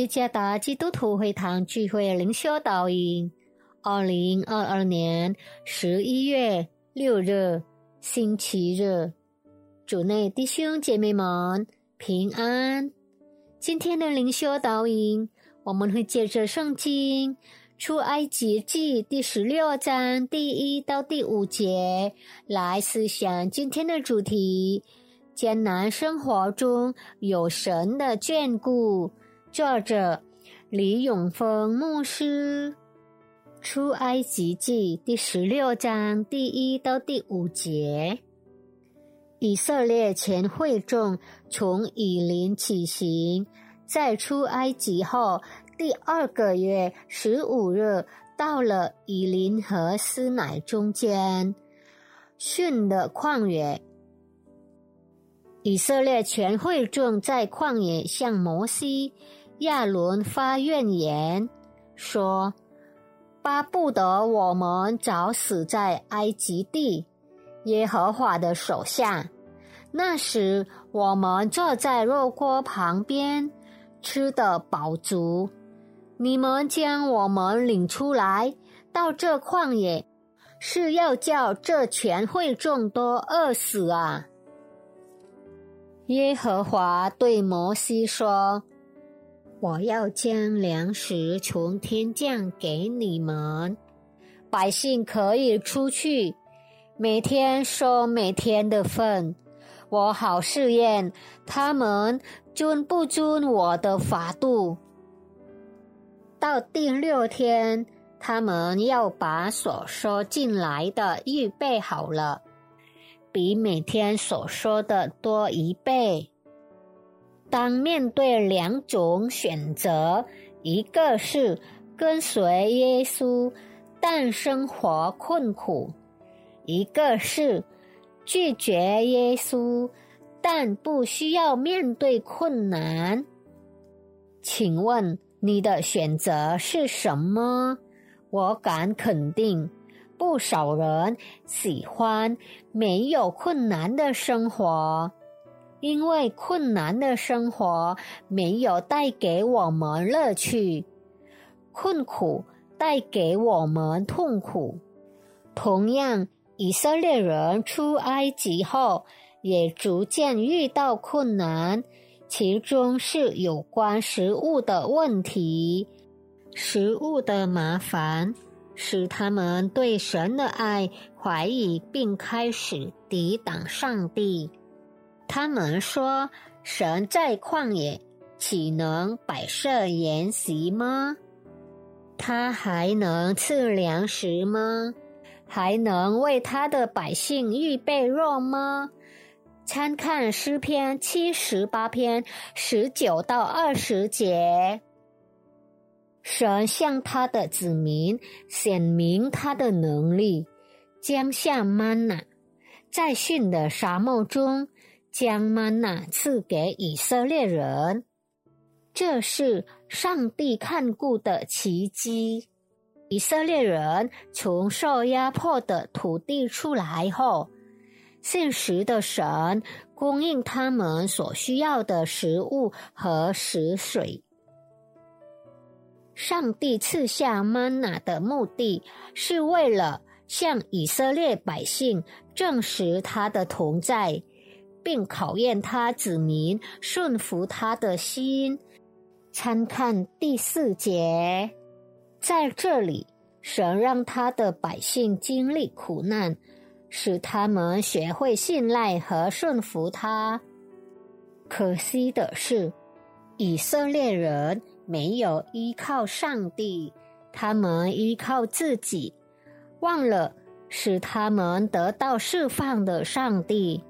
耶加达基督徒会堂聚会灵修导引，二零二二年十一月六日星期日，主内弟兄姐妹们平安。今天的灵修导引，我们会借着圣经出埃及记第十六章第一到第五节来思想今天的主题：艰难生活中有神的眷顾。作者李永峰牧师，《出埃及记》第十六章第一到第五节：以色列全会众从以林起行，在出埃及后第二个月十五日，到了以林和斯乃中间逊的旷野。以色列全会众在旷野向摩西。亚伦发怨言说：“巴不得我们早死在埃及地，耶和华的手下。那时我们坐在肉锅旁边，吃得饱足。你们将我们领出来到这旷野，是要叫这全会众都饿死啊！”耶和华对摩西说。我要将粮食从天降给你们，百姓可以出去，每天收每天的份。我好试验他们遵不遵我的法度。到第六天，他们要把所说进来的预备好了，比每天所说的多一倍。当面对两种选择，一个是跟随耶稣但生活困苦，一个是拒绝耶稣但不需要面对困难。请问你的选择是什么？我敢肯定，不少人喜欢没有困难的生活。因为困难的生活没有带给我们乐趣，困苦带给我们痛苦。同样，以色列人出埃及后也逐渐遇到困难，其中是有关食物的问题。食物的麻烦使他们对神的爱怀疑，并开始抵挡上帝。他们说：“神在旷野，岂能摆设筵席吗？他还能赐粮食吗？还能为他的百姓预备肉吗？”参看诗篇七十八篇十九到二十节。神向他的子民显明他的能力，将下曼娜，在逊的沙漠中。将曼纳赐给以色列人，这是上帝看顾的奇迹。以色列人从受压迫的土地出来后，现实的神供应他们所需要的食物和食水。上帝赐下曼纳的目的是为了向以色列百姓证实他的同在。并考验他子民顺服他的心。参看第四节，在这里，神让他的百姓经历苦难，使他们学会信赖和顺服他。可惜的是，以色列人没有依靠上帝，他们依靠自己，忘了使他们得到释放的上帝。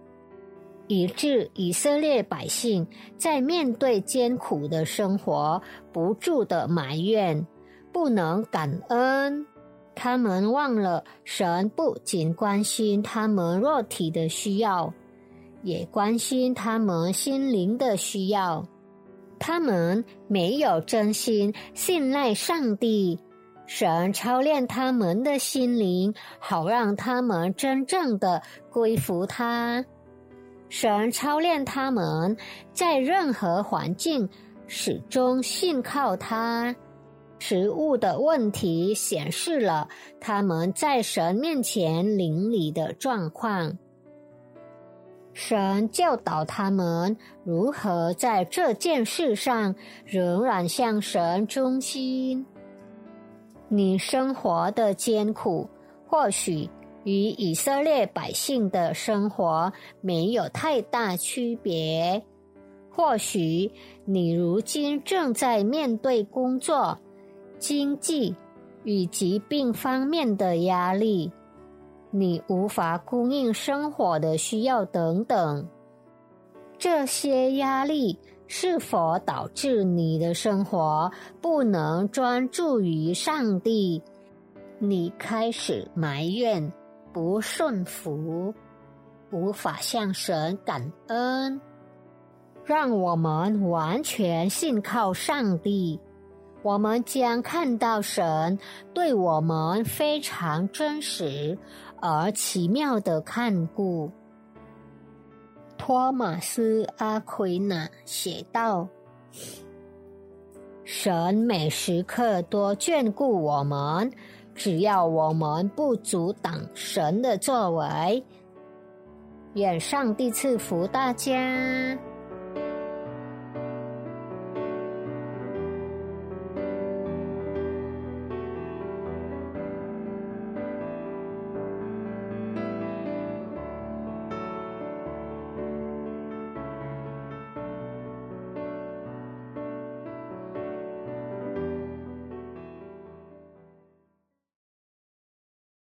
以致以色列百姓在面对艰苦的生活，不住的埋怨，不能感恩。他们忘了神不仅关心他们肉体的需要，也关心他们心灵的需要。他们没有真心信赖上帝，神操练他们的心灵，好让他们真正的归服他。神操练他们，在任何环境始终信靠他。食物的问题显示了他们在神面前邻里的状况。神教导他们如何在这件事上仍然向神忠心。你生活的艰苦，或许与以色列百姓的生活没有太大区别。或许你如今正在面对工作。经济与疾病方面的压力，你无法供应生活的需要等等，这些压力是否导致你的生活不能专注于上帝？你开始埋怨、不顺服，无法向神感恩。让我们完全信靠上帝。我们将看到神对我们非常真实而奇妙的看顾。托马斯·阿奎那写道：“神每时刻都眷顾我们，只要我们不阻挡神的作为。”愿上帝赐福大家。